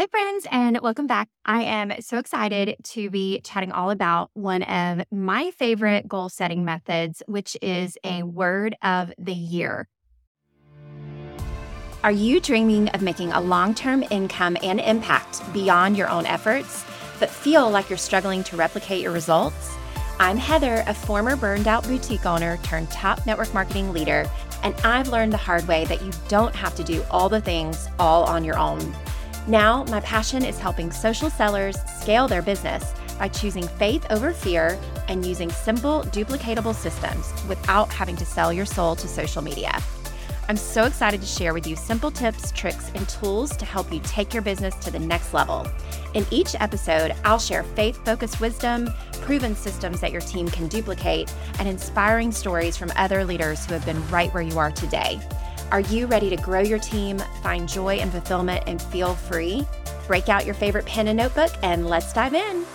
Hey, friends, and welcome back. I am so excited to be chatting all about one of my favorite goal setting methods, which is a word of the year. Are you dreaming of making a long term income and impact beyond your own efforts, but feel like you're struggling to replicate your results? I'm Heather, a former burned out boutique owner turned top network marketing leader, and I've learned the hard way that you don't have to do all the things all on your own. Now, my passion is helping social sellers scale their business by choosing faith over fear and using simple, duplicatable systems without having to sell your soul to social media. I'm so excited to share with you simple tips, tricks, and tools to help you take your business to the next level. In each episode, I'll share faith focused wisdom, proven systems that your team can duplicate, and inspiring stories from other leaders who have been right where you are today. Are you ready to grow your team, find joy and fulfillment, and feel free? Break out your favorite pen and notebook and let's dive in.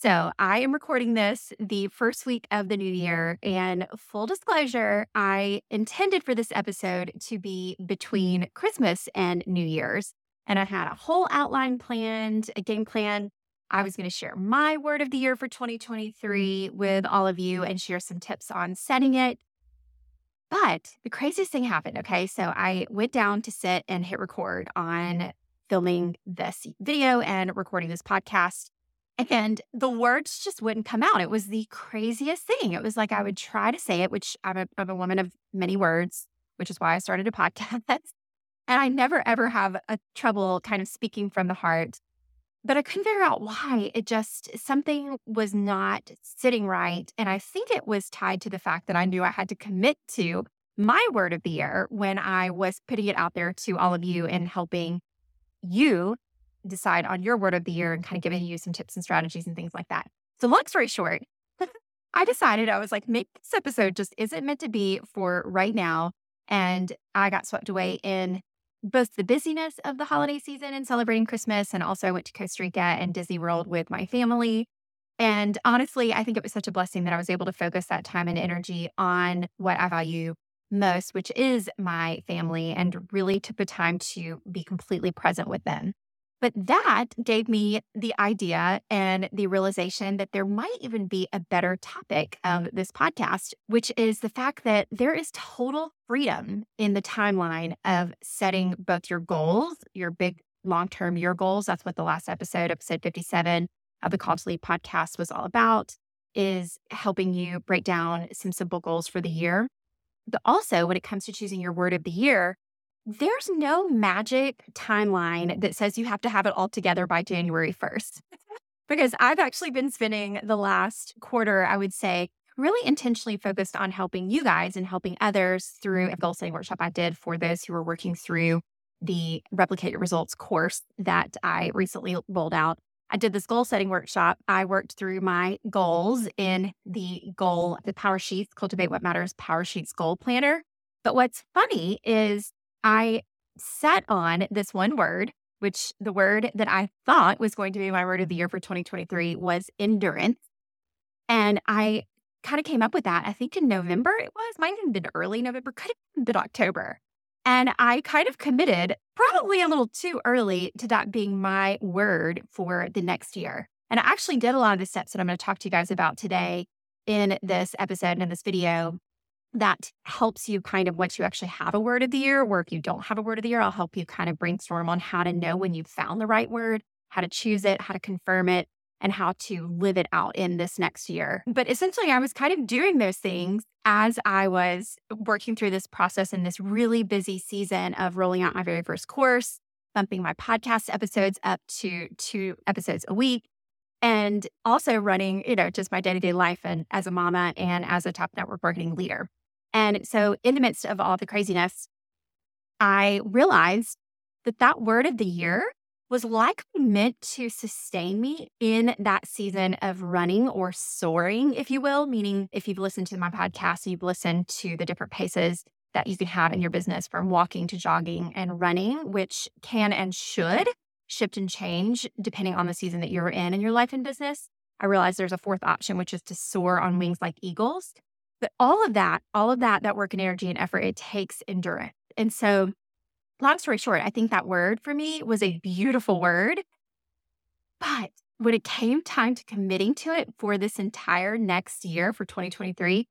So, I am recording this the first week of the new year. And full disclosure, I intended for this episode to be between Christmas and New Year's. And I had a whole outline planned, a game plan I was going to share my word of the year for 2023 with all of you and share some tips on setting it. But the craziest thing happened. Okay. So I went down to sit and hit record on filming this video and recording this podcast. And the words just wouldn't come out. It was the craziest thing. It was like I would try to say it, which I'm a, I'm a woman of many words, which is why I started a podcast. And I never, ever have a trouble kind of speaking from the heart but I couldn't figure out why. It just, something was not sitting right. And I think it was tied to the fact that I knew I had to commit to my word of the year when I was putting it out there to all of you and helping you decide on your word of the year and kind of giving you some tips and strategies and things like that. So, long story short, I decided I was like, maybe this episode just isn't meant to be for right now. And I got swept away in both the busyness of the holiday season and celebrating Christmas, and also I went to Costa Rica and Disney World with my family. And honestly, I think it was such a blessing that I was able to focus that time and energy on what I value most, which is my family, and really took the time to be completely present with them. But that gave me the idea and the realization that there might even be a better topic of this podcast, which is the fact that there is total freedom in the timeline of setting both your goals, your big long term year goals. That's what the last episode, episode 57 of the to Lead podcast was all about, is helping you break down some simple goals for the year. But also, when it comes to choosing your word of the year, there's no magic timeline that says you have to have it all together by January 1st. because I've actually been spending the last quarter, I would say, really intentionally focused on helping you guys and helping others through a goal setting workshop I did for those who were working through the Replicate Your Results course that I recently rolled out. I did this goal setting workshop. I worked through my goals in the goal, the Powersheets, Cultivate What Matters Powersheets Goal Planner. But what's funny is I set on this one word, which the word that I thought was going to be my word of the year for 2023 was endurance. And I kind of came up with that, I think in November it was, might have been early November, could have been October. And I kind of committed probably a little too early to that being my word for the next year. And I actually did a lot of the steps that I'm going to talk to you guys about today in this episode and in this video that helps you kind of once you actually have a word of the year, or if you don't have a word of the year, I'll help you kind of brainstorm on how to know when you've found the right word, how to choose it, how to confirm it, and how to live it out in this next year. But essentially, I was kind of doing those things as I was working through this process in this really busy season of rolling out my very first course, bumping my podcast episodes up to two episodes a week, and also running, you know, just my day to day life and as a mama and as a top network marketing leader. And so, in the midst of all the craziness, I realized that that word of the year was likely meant to sustain me in that season of running or soaring, if you will. Meaning, if you've listened to my podcast, you've listened to the different paces that you can have in your business from walking to jogging and running, which can and should shift and change depending on the season that you're in in your life and business. I realized there's a fourth option, which is to soar on wings like eagles. But all of that, all of that, that work and energy and effort, it takes endurance. And so long story short, I think that word for me was a beautiful word. But when it came time to committing to it for this entire next year for 2023,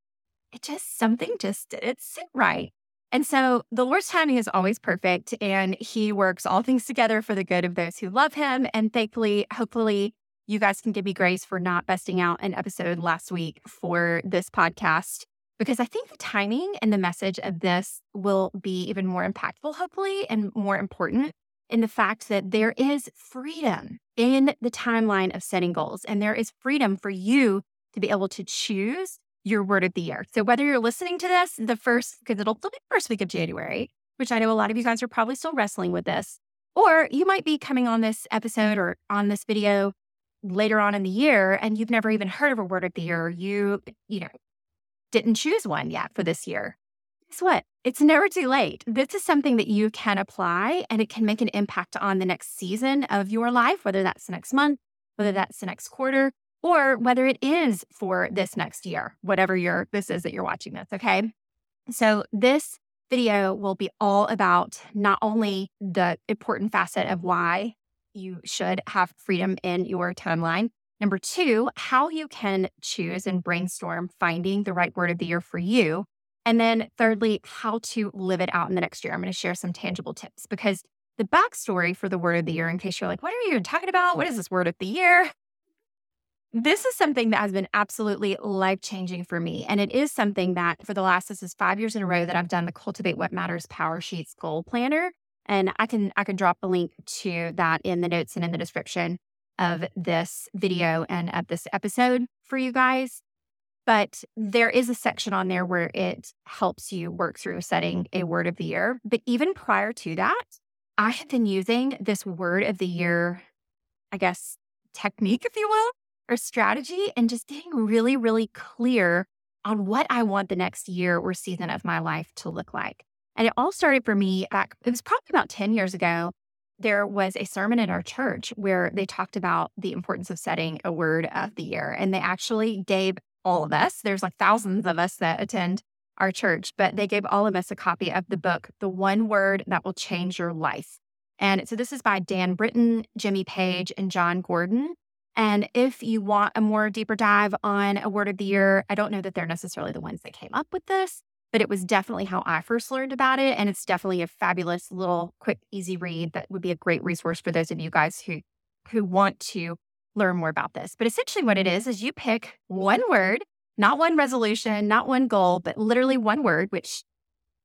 it just something just didn't sit right. And so the Lord's timing is always perfect, and He works all things together for the good of those who love Him. And thankfully, hopefully, you guys can give me grace for not besting out an episode last week for this podcast, because I think the timing and the message of this will be even more impactful, hopefully, and more important in the fact that there is freedom in the timeline of setting goals, and there is freedom for you to be able to choose your word of the year. So whether you're listening to this the first, because it'll be first week of January, which I know a lot of you guys are probably still wrestling with this, or you might be coming on this episode or on this video later on in the year and you've never even heard of a word of the mm-hmm. year. You, you know, didn't choose one yet for this year. Guess what? It's never too late. This is something that you can apply and it can make an impact on the next season of your life, whether that's the next month, whether mm-hmm. that's the next quarter, or whether it is for this next year, whatever your this is that you're watching this, okay? So this video will be all about not only the important facet of why you should have freedom in your timeline. Number two, how you can choose and brainstorm finding the right word of the year for you. And then thirdly, how to live it out in the next year. I'm going to share some tangible tips because the backstory for the word of the year, in case you're like, what are you talking about? What is this word of the year? This is something that has been absolutely life changing for me. And it is something that for the last, this is five years in a row that I've done the Cultivate What Matters Powersheets Goal Planner. And I can I can drop a link to that in the notes and in the description of this video and of this episode for you guys. But there is a section on there where it helps you work through setting a word of the year. But even prior to that, I have been using this word of the year, I guess, technique, if you will, or strategy and just getting really, really clear on what I want the next year or season of my life to look like. And it all started for me back, it was probably about 10 years ago. There was a sermon at our church where they talked about the importance of setting a word of the year. And they actually gave all of us, there's like thousands of us that attend our church, but they gave all of us a copy of the book, The One Word That Will Change Your Life. And so this is by Dan Britton, Jimmy Page, and Jon Gordon. And if you want a more deeper dive on a word of the year, I don't know that they're necessarily the ones that came up with this, but it was definitely how I first learned about it. And it's definitely a fabulous little quick, easy read that would be a great resource for those of you guys who who want to learn more about this. But essentially what it is is you pick one word, not one resolution, not one goal, but literally one word, which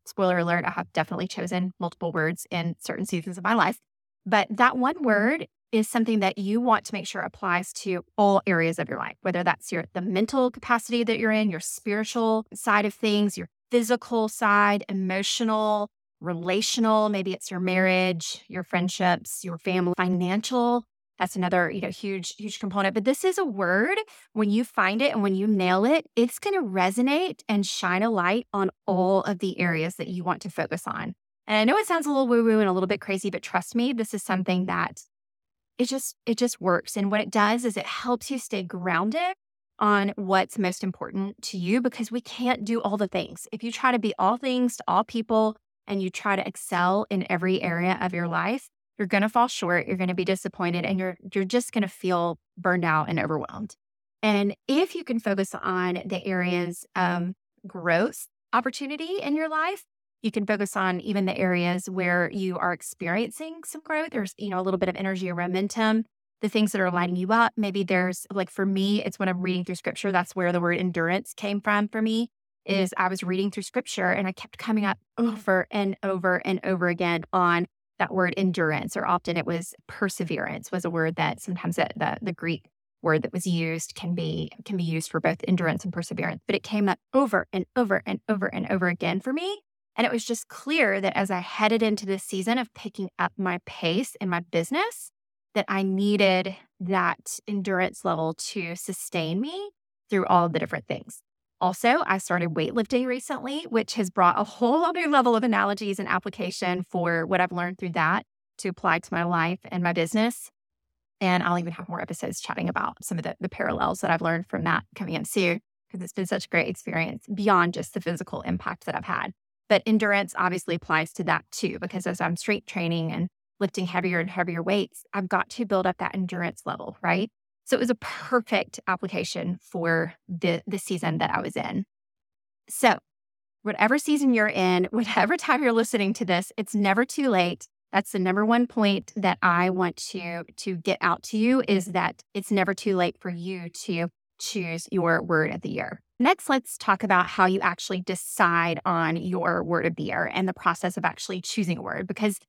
spoiler alert, I have definitely chosen multiple words in certain seasons of my life. But that one word is something that you want to make sure applies to all areas of your life, whether that's your the mental capacity that you're in, your spiritual side of things, your physical side, emotional, relational, maybe it's your marriage, your friendships, your family, financial. That's another, you know, huge, huge component. But this is a word when you find it and when you nail it, it's going to resonate and shine a light on all of the areas that you want to focus on. And I know it sounds a little woo woo and a little bit crazy, but trust me, this is something that it just it just works and what it does is it helps you stay grounded on what's most important to you because we can't do all the things if you try to be all things to all people and you try to excel in every area of your life you're going to fall short you're going to be disappointed and you're you're just going to feel burned out and overwhelmed and if you can focus on the areas of growth opportunity in your life you can focus on even the areas where you are experiencing some growth. There's, you know, a little bit of energy or momentum, the things that are lining you up. Maybe there's like for me, it's when I'm reading through scripture. That's where the word endurance came from for me. Mm. Is I was reading through scripture and I kept coming up over and over and over again on that word endurance, or often it was perseverance was a word that sometimes the, the, the Greek word that was used can be can be used for both endurance and perseverance. But it came up over and over and over and over again for me. And it was just clear that as I headed into this season of picking up my pace in my business, that I needed that endurance level to sustain me through all the different things. Also, I started weightlifting recently, which has brought a whole other level of analogies and application for what I've learned through that to apply to my life and my business. And I'll even have more episodes chatting about some of the, the parallels that I've learned from that coming up soon, because it's been such a great experience beyond just the physical impact that I've had. But endurance obviously applies to that too, because as I'm strength training and lifting heavier and heavier weights, I've got to build up that endurance level, right? So it was a perfect application for the, the season that I was in. So, whatever season you're in, whatever time you're listening to this, it's never too late. That's the number one point that I want to to get out to you is that it's never too late for you to choose your word of the year. Next, let's talk about how you actually decide on your word of the year and the process of actually choosing a word because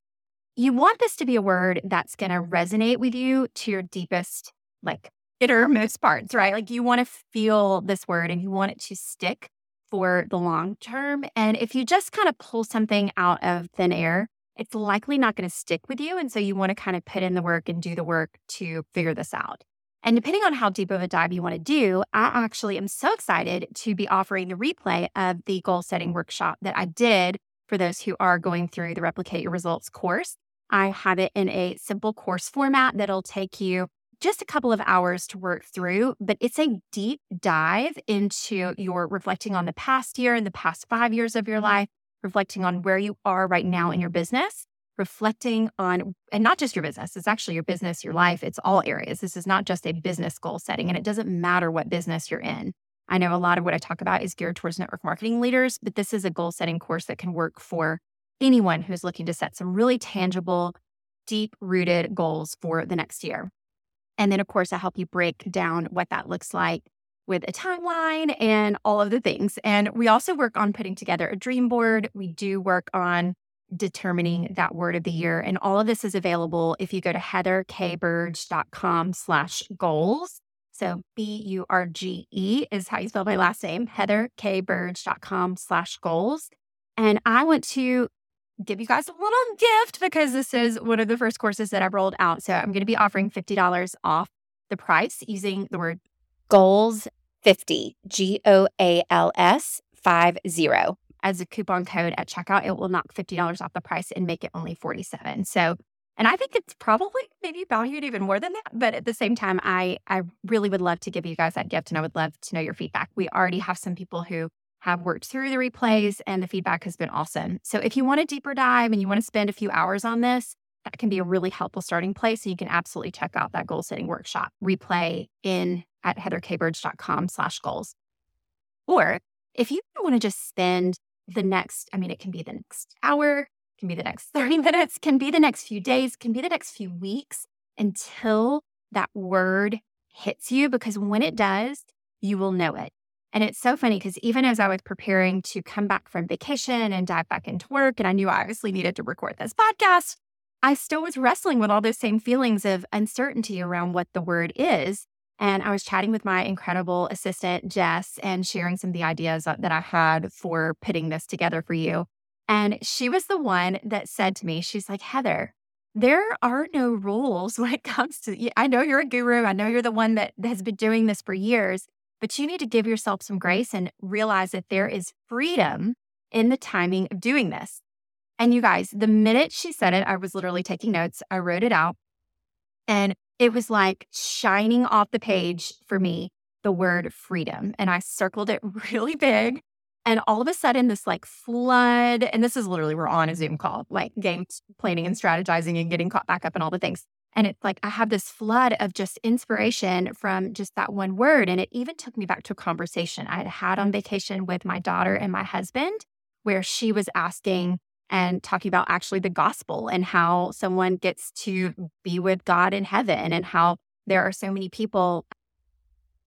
you want this to be a word that's going to resonate with you to your deepest like innermost parts, right? Like you want to feel this word and you want it to stick for the long term. And if you just kind of pull something out of thin air, it's likely not going to stick with you. And so you want to kind of put in the work and do the work to figure this out. And depending on how deep of a dive you want to do, I actually am so excited to be offering the replay of the goal setting workshop that I did for those who are going through the Replicate Your Results course. I have it in a simple course format that'll take you just a couple of hours to work through, but it's a deep dive into your reflecting on the past year and the past five years of your life, reflecting on where you are right now in your business, reflecting on, and not just your business, it's actually your business, your life, it's all areas. This is not just a business goal setting, and it doesn't matter what business you're in. I know a lot of what I talk about is geared towards network marketing leaders, but this is a goal setting course that can work for anyone who's looking to set some really tangible, deep rooted goals for the next year. And then, of course, I help you break down what that looks like with a timeline and all of the things. And we also work on putting together a dream board. We do work on determining that word of the year. And all of this is available if you go to heatherkburge.com slash goals. So B-U-R-G-E is how you spell my last name, heatherkburge.com slash goals. And I want to give you guys a little gift because this mm-hmm. is one of the first courses that I've rolled out. So I'm going to be offering $50 off the price using the word goals 50, G O A L S 50 as a coupon code at checkout. It will knock $50 off the price and make it only 47. So and I think it's probably maybe valued even more than that. But at the same time, I I really would love to give you guys that gift and I would love to know your feedback. We already have some people who have worked through the replays and the feedback has been awesome. So if you want a deeper dive and you want to spend a few hours on this, that can be a really helpful starting place. So you can absolutely check out that goal setting workshop replay in at heatherkburge.com slash goals. Or if you want to just spend the next, I mean, it can be the next hour, can be the next 30 minutes, can be the next few days, can be the next few weeks until that word hits you, because when it does, you will know it. And it's so funny because even as I was preparing to come back from vacation and dive back into work, and I knew I obviously needed to record this podcast, I still was wrestling with all those same feelings of uncertainty around what the word is. And I was chatting with my incredible assistant, Jess, and sharing some of the ideas that I had for putting this together for you. And she was the one that said to me, she's like, Heather, there are no rules when it comes to, I know you're a guru. I know you're the one that has been doing this for years, but you need to give yourself some grace and realize that there is freedom in the timing of doing this. And you guys, the minute she said it, I was literally taking notes. I wrote it out and it was like shining off the page for me the word freedom. And I circled it really big. And all of a sudden, this like flood, and this is literally, we're on a Zoom call, like game planning and strategizing and getting caught back up and all the things. And it's like I have this flood of just inspiration from just that one word. And it even took me back to a conversation I had had on vacation with my daughter and my husband, where she was asking and talking about actually the gospel and how someone gets to be with God in heaven and how there are so many people.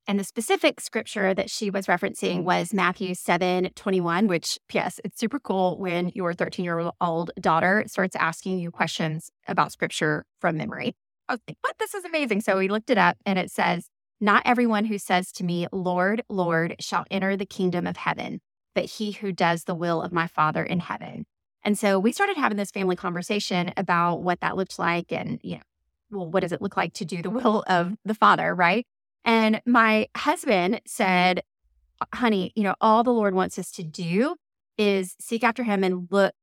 And the specific scripture that she was referencing was Matthew 7 21, which, P.S., it's super cool when your 13 year old daughter starts asking you questions about scripture from memory. I was like, what? This is amazing. So we looked it up and it says, Not everyone who says to me, Lord, Lord, shall enter the kingdom of heaven, but he who does the will of my Father in heaven. And so we started having this family conversation about what that looked like and, you know, well, what does it look like to do the will of the Father, right? And my husband said, honey, you know, all the Lord wants us to do is seek after him and look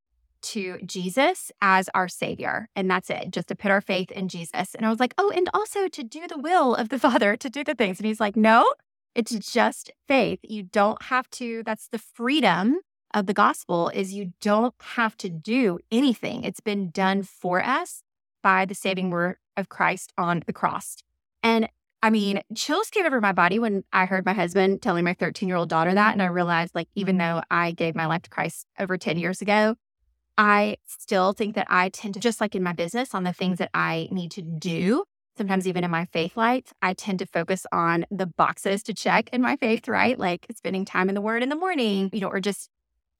to Jesus as our savior. And that's it, just to put our faith in Jesus. And I was like, oh, and also to do the will of the Father, to do the things. And he's like, no, it's just faith. You don't have to, that's the freedom of the gospel is you don't have to do anything. It's been done for us by the saving work of Christ on the cross. And I mean, chills came over my body when I heard my husband telling my 13 year old daughter that. And I realized, like, even mm-hmm. though I gave my life to Christ over 10 years ago, I still think that I tend to, just like in my business, on the things that I need to do, sometimes even in my faith life, I tend to focus on the boxes to check in my faith, right? Like spending time in the word in the morning, you know, or just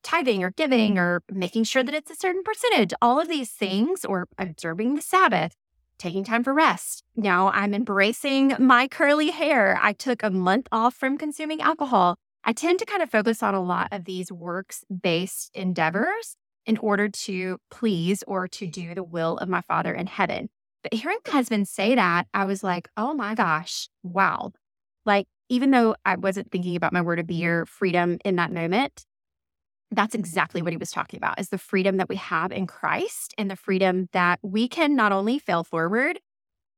tithing or giving or making sure that it's a certain percentage, all of these things, or observing the Sabbath taking time for rest. Now I'm embracing my curly hair. I took a month off from consuming alcohol. I tend to kind of focus on a lot of these works based endeavors in order to please or to do the will of my Father in heaven. But hearing my husband say that, I was like, oh my gosh, wow. Like, even though I wasn't thinking about my word of year, freedom in that moment, that's exactly what he was talking about is the freedom that we have in Christ and the freedom that we can not only fail forward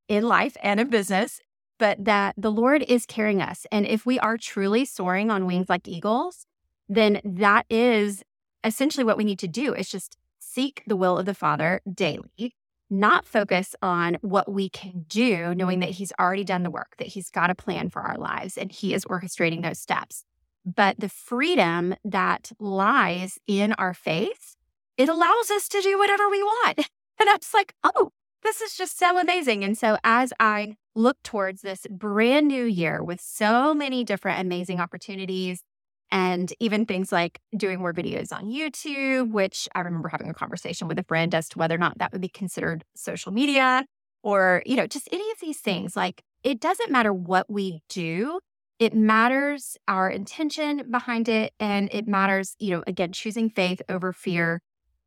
in life and in business, but that the Lord is carrying us. And if we are truly soaring on wings like eagles, then that is essentially what we need to do is just seek the will of the Father daily, not focus on what we can do, knowing that He's already done the work, that He's got a plan for our lives and He is orchestrating those steps but the freedom that lies in our faith, it allows us to do whatever we want. And I was like, oh, this is just so amazing. And so as I look towards this brand new year with so many different amazing opportunities and even things like doing more videos on YouTube, which I remember having a conversation with a friend as to whether or not that would be considered social media or, you know, just any of these things. Like it doesn't matter what we do it matters our intention behind it. And it matters, you know, again, choosing faith over fear.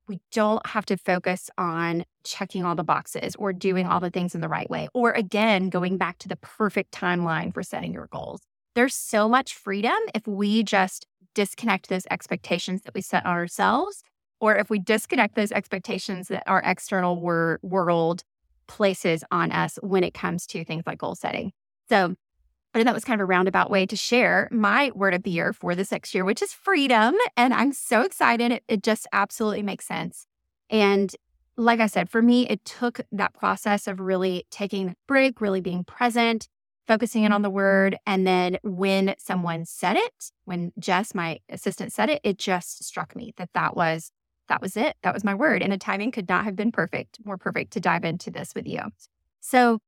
We don't have to focus on checking all the boxes or doing all the things in the right way. Or again, going back to the perfect timeline for setting your goals. There's so much freedom if we just disconnect those expectations that we set on ourselves, or if we disconnect those expectations that our external wor- world places on us when it comes to things like goal setting. So but that was kind of a roundabout way to share my word of the year for this next year, which is freedom. And I'm so excited. It, it just absolutely makes sense. And like I said, for me, it took that process of really taking a break, really being present, focusing in on the word. And then when someone said it, when Jess, my assistant, said it, it just struck me that that was that was it. That was my word. And the timing could not have been perfect, more perfect to dive into this with you. So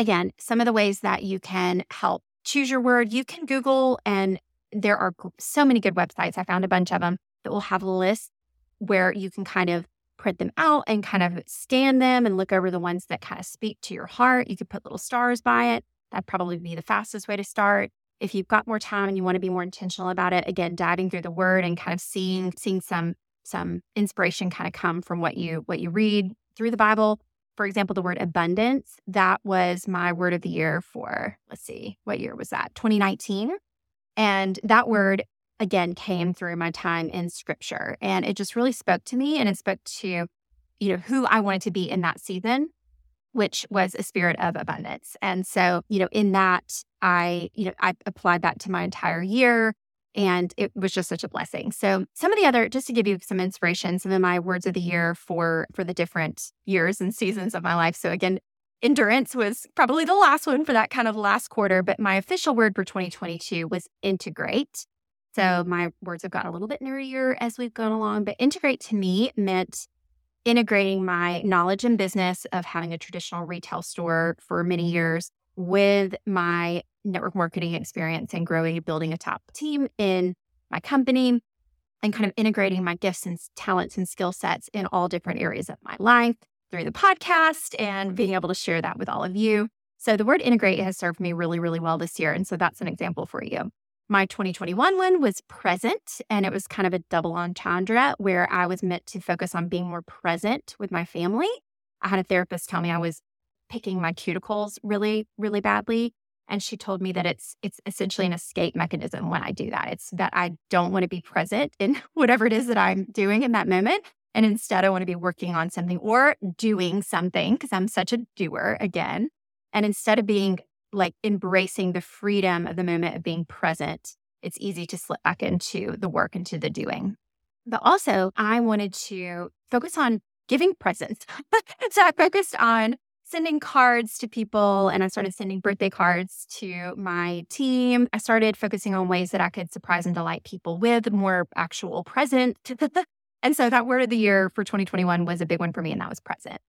again, some of the ways that you can help choose your word, you can Google, and there are so many good websites. I found a bunch of them that will have lists where you can kind of print them out and kind of scan them and look over the ones that kind of speak to your heart. You could put little stars by it. That'd probably be the fastest way to start. If you've got more time and you want to be more intentional about it, again, diving through the word and kind of seeing seeing some some inspiration kind of come from what you what you read through the Bible for example, the word abundance, that was my word of the year for, let's see, what year was that? 2019. And that mm-hmm. word, again, came through my time in scripture. And it just really spoke to me and it spoke to, you know, who I wanted to be in that season, which was a spirit of abundance. And so, you know, in that, I, you know, I applied that to my entire year and it was just such a blessing. So some of the other just to give you some inspiration, some of my words of the year for for the different years and seasons of my life. So again, endurance was probably the last one for that kind of last quarter, but my official word for 2022 was integrate. So mm-hmm. my words have gotten a little bit nerdier as we've gone along, but integrate to me meant integrating my knowledge and business of having a traditional retail store for many years with my network marketing experience and growing, building a top team in my company and kind of integrating my gifts and talents and skill sets in all different areas of my life through the podcast and being able to share that with all of you. So the word integrate has served me really, really well this year. And so that's an example for you. My 2021 one was present, and it was kind of a double entendre where I was meant to focus on being more present with my family. I had a therapist tell me I was picking my cuticles really, really badly. And she told me that it's it's essentially an escape mechanism when I do that. It's that I don't want to be present in whatever it is that I'm doing in that moment. And instead, I want to be working on something or doing something because I'm such a doer again. And instead of being like embracing the freedom of the moment of being present, it's easy to slip back into the work, into the doing. But also, I wanted to focus on giving presents. so I focused on sending cards to people and I started sending birthday cards to my team. I started focusing on ways that I could surprise and delight people with more actual present. and so that word of the year for 2021 was a big one for me, and that was present.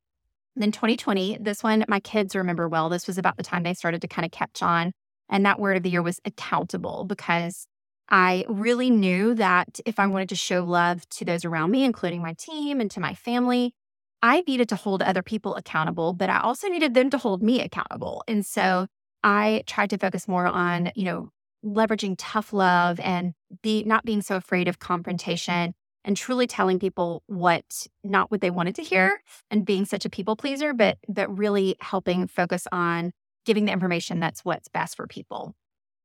then 2020, this one my kids remember well. This was about the time they started to kind of catch on. And that word of the year was accountable because I really knew that if I wanted to show love to those around me, including my team and to my family, I needed to hold other people accountable, but I also needed them to hold me accountable. And so I tried to focus more on, you know, leveraging tough love and be not being so afraid of confrontation and truly telling people what not what they wanted to hear and being such a people pleaser, but but really helping focus on giving the information that's what's best for people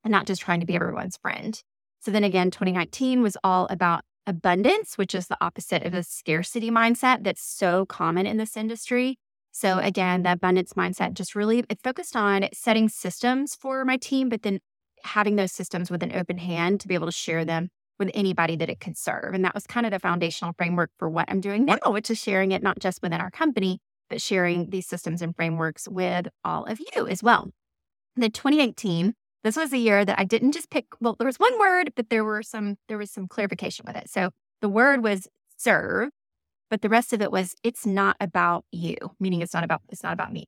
and not just trying to be everyone's friend. So then again, 2019 was all about abundance, which is mm-hmm. the opposite of the scarcity mindset that's so common in this industry. So mm-hmm. again, the abundance mindset just really it focused on setting systems for my team, but then having those systems with an open hand to be able to share them with anybody that it could serve. And that was kind of the foundational framework for what I'm doing now, which is sharing it not just within our company, but sharing these systems and frameworks with all of you as well. Then 2018 this was a year that I didn't just pick, well, there was one word, but there were some, there was some clarification with it. So the word was serve, but the rest of it was it's not about you, meaning it's not about, it's not about me.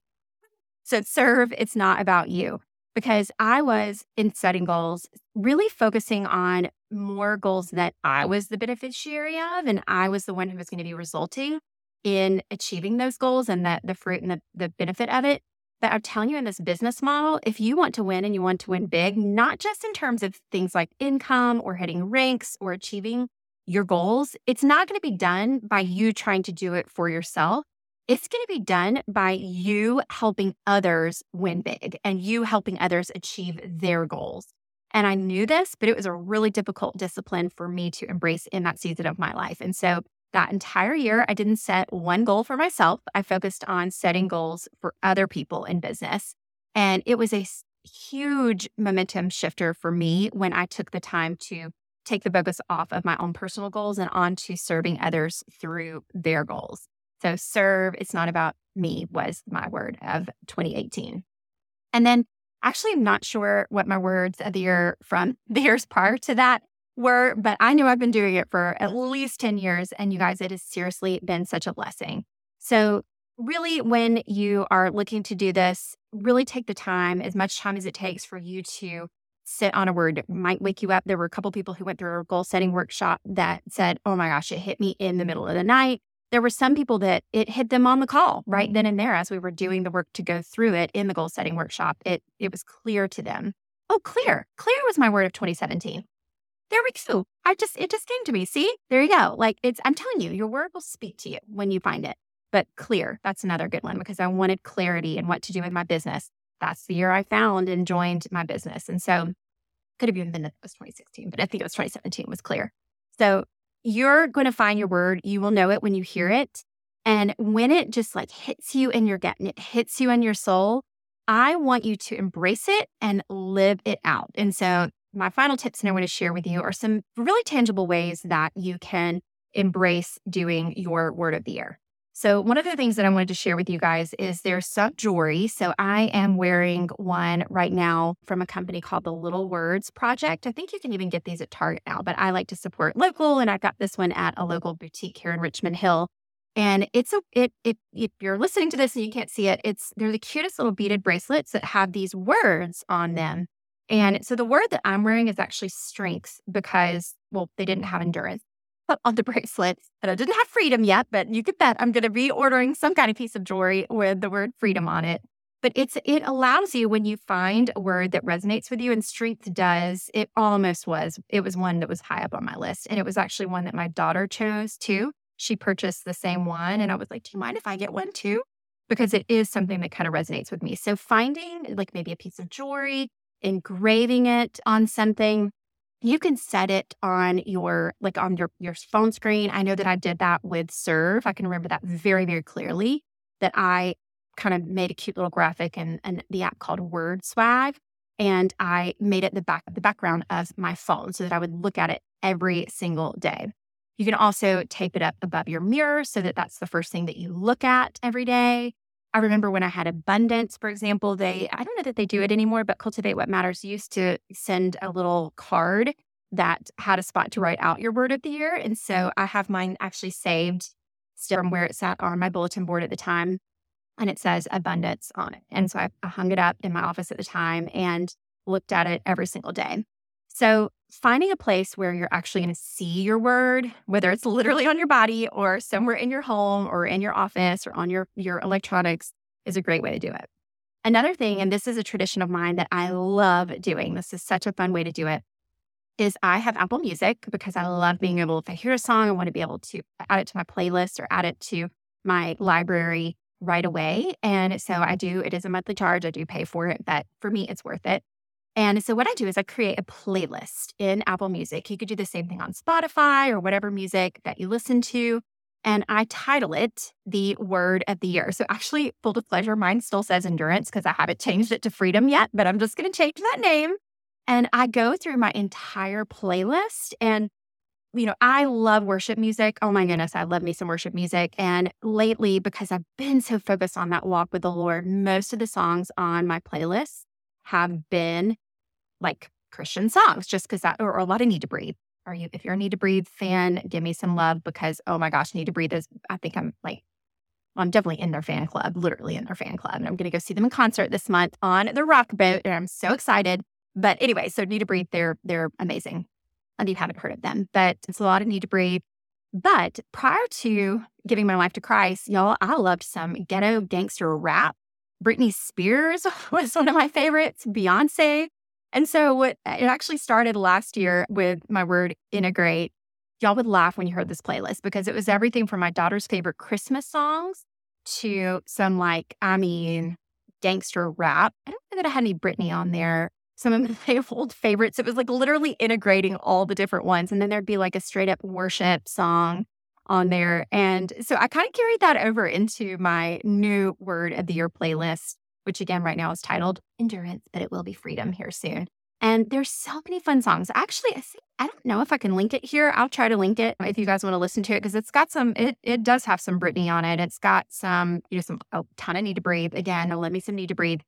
So serve, it's not about you because I was in setting goals, really focusing on more goals that I was the beneficiary of, and I was the one who was going to be resulting in achieving those goals and that the fruit and the, the benefit of it. But I'm telling you, in this business model, if you want to win and you want to win big, not just in terms of things like income or hitting ranks or achieving your goals, it's not going to be done by you trying to do it for yourself. It's going to be done by you helping others win big and you helping others achieve their goals. And I knew this, but it was a really difficult discipline for me to embrace in that season of my life. And so that entire year, I didn't set one goal for myself. I focused on setting mm-hmm. goals for other people in business. And it was a huge momentum shifter for me when I took the time to take the focus off of my own personal goals and onto serving others through their goals. So, serve, it's not about me, was my word of 2018. And then, actually, I'm not sure what my words of the year from the years prior to that were, but I know I've been doing it for at least 10 years. And you guys, it has seriously been such a blessing. So, really, when you are looking to do this, really take the time, as much time as it takes for you to sit on a word it might wake you up. There were a couple people who went through a goal setting workshop that said, Oh my gosh, it hit me in the middle of the night. There were some people that it hit them on the call right mm-hmm. then and there as we were doing the work to go through it in the goal setting workshop. It it was clear to them. Oh, clear. Clear was my word of 2017. There we go. I just, it just came to me. See, there you go. Like it's, I'm telling you, your word will speak to you when you find it. But clear, that's another good one because I wanted clarity in what to do with my business. That's the year I found and joined my business. And so could have even been that it was 2016, but I think it was 2017 was clear. So you're going to find your word. You will know it when you hear it. And when it just like hits you in your gut and it hits you in your soul, I want you to embrace it and live it out. And so my final tips that I want to share with you are some really tangible ways that you can embrace doing your word of the year. So, one of the things that I wanted to share with you guys is there's some jewelry. So, I am wearing one right now from a company called the Little Words Project. I think you can even get these at Target now, but I like to support local, and I got this one at a local boutique here in Richmond Hill. And it's a it, it if you're listening to this and you can't see it, it's they're the cutest little beaded bracelets that have these words on them. And so the word that I'm wearing is actually strength because, well, they didn't have endurance on the bracelet. And I didn't have freedom yet, but you could bet I'm going to be ordering some kind of piece of jewelry with the word freedom on it. But it's it allows you when you find a word that resonates with you, and strength does. It almost was. It was one that was high up on my list, and it was actually one that my daughter chose too. She purchased the same one, and I was like, "Do you mind if I get one too?" Because it is something that kind of resonates with me. So finding like maybe a piece of jewelry engraving it on something. You can set it on your like on your your phone screen. I know that i did that with serve. I can remember that very very clearly that i kind of made a cute little graphic and, and the app called word swag and i made it the back the background of my phone so that i would look at it every single day. You can also tape it up above your mirror so that that's the first thing that you look at every day. I remember when I had abundance, for example, they, I don't know that they do it anymore, but Cultivate What Matters used to send a little card that had a spot to write out your word of the year. And so I have mine actually saved still from where it sat on my bulletin board at the time. And it says abundance on it. And so I, I hung it up in my office at the time and looked at it every single day. So finding a place where you're actually going to see your word, whether it's literally on your body or somewhere in your home or in your office or on your, your electronics, is a great way to do it. Another thing, and this is a tradition of mine that I love doing, this is such a fun way to do it, is I have Apple Music because I love being able, if I hear a song, I want to be able to add it to my playlist or add it to my library right away. And so I do, it is a monthly charge. I do pay for it, but for me, it's worth it. And so what I do is I create a playlist in Apple Music. You could do the same thing on Spotify or whatever music that you listen to. And I title it the word of the year. So actually, full disclosure, mine still says endurance because I haven't changed it to freedom yet, but I'm just going to change that name. And I go through my entire playlist and you know, I love worship music. Oh my goodness, I love me some worship music. And lately, because I've been so focused on that walk with the Lord, most of the songs on my playlist have been like Christian songs, just because that, or a lot of Need to Breathe. Are you, if you're a Need to Breathe fan, give me some love because, oh my gosh, Need to Breathe is, I think I'm like, I'm definitely in their fan club, literally in their fan club. And I'm going to go see them in concert this month on the Rock Boat. And I'm so excited. But anyway, so Need to Breathe, they're, they're amazing. And you haven't heard of them, but it's a lot of Need to Breathe. But prior to giving my life to Christ, y'all, I loved some ghetto gangster rap. Britney Spears was one of my favorites, Beyonce. And so what it actually started last year with my word integrate. Y'all would laugh when you heard this playlist because it was everything from my daughter's favorite Christmas songs to some like, I mean, gangster rap. I don't know that I had any Britney on there. Some of my old favorites. It was like literally integrating all the different ones. And then there'd be like a straight up worship song on there. And so I kind of carried that over into my new word of the year playlist which again right now is titled Endurance, but it will be Freedom here soon. And there's so many fun songs. Actually, I think I don't know if I can link it here. I'll try to link it if you guys want to listen to it because it's got some. It it does have some Britney on it. It's got some you know some a ton of Need to Breathe. Again, let me some Need to Breathe.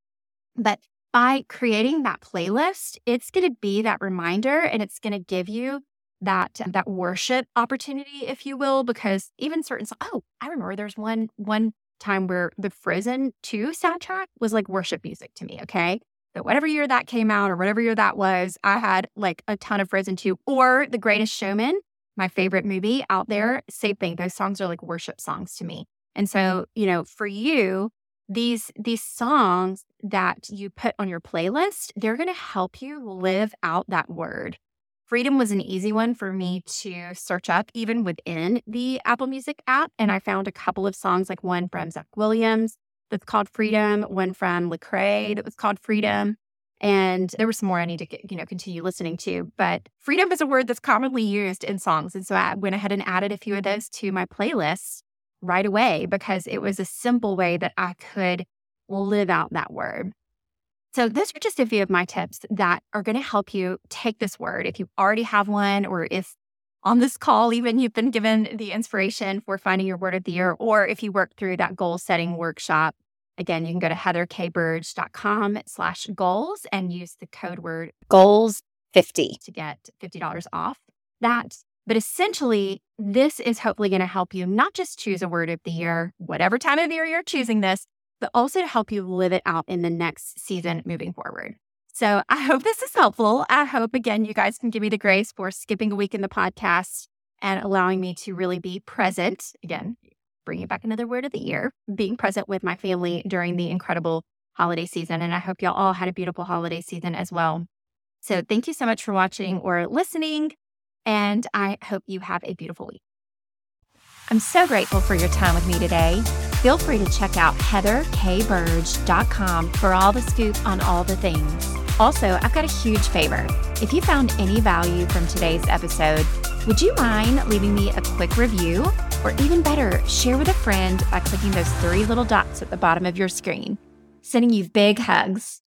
But by creating that playlist, it's going to be that reminder, and it's going to give you that that worship opportunity, if you will, because even certain. Oh, I remember there's one one time where the Frozen 2 soundtrack was like worship music to me. Okay. So whatever year that came out or whatever year that was, I had like a ton of Frozen 2 or The Greatest Showman, my favorite movie out there. Same thing. Those songs are like worship songs to me. And so, you know, for you, these these songs that you put on your playlist, they're going to help you live out that word. Freedom was an easy one for me to search up, even within the Apple Music app. And I found a couple of songs, like one from Zach Williams that's called Freedom, one from Lecrae that was called Freedom. And there were some more I need to you know continue listening to. But freedom is a word that's commonly used in songs. And so I went ahead and added a few of those to my playlist right away because it was a simple way that I could live out that word. So, those are just a few of my tips that are going to help you take this word. If you already have one, or if on this call, even you've been given the inspiration for finding your word of the year, or if you work through that goal setting workshop, again, you can go to heatherkburge.com slash goals and use the code word goals 50 to get $50 off that. But essentially, this is hopefully going to help you not just choose a word of the year, whatever time of year you're choosing this, but also to help you live it out in the next season moving forward. So I hope this is helpful. I hope, again, you guys can give me the grace for skipping a week in the podcast and allowing me to really be present. Again, bringing back another word of the year, being present with my family during the incredible holiday season. And I hope y'all all had a beautiful holiday season as well. So thank you so much for watching or listening. And I hope you have a beautiful week. I'm so grateful for your time with me today. Feel free to check out heatherkburge.com for all the scoop on all the things. Also, I've got a huge favor. If you found any value from today's episode, would you mind leaving me a quick review? Or even better, share with a friend by clicking those three little dots at the bottom of your screen. Sending you big hugs.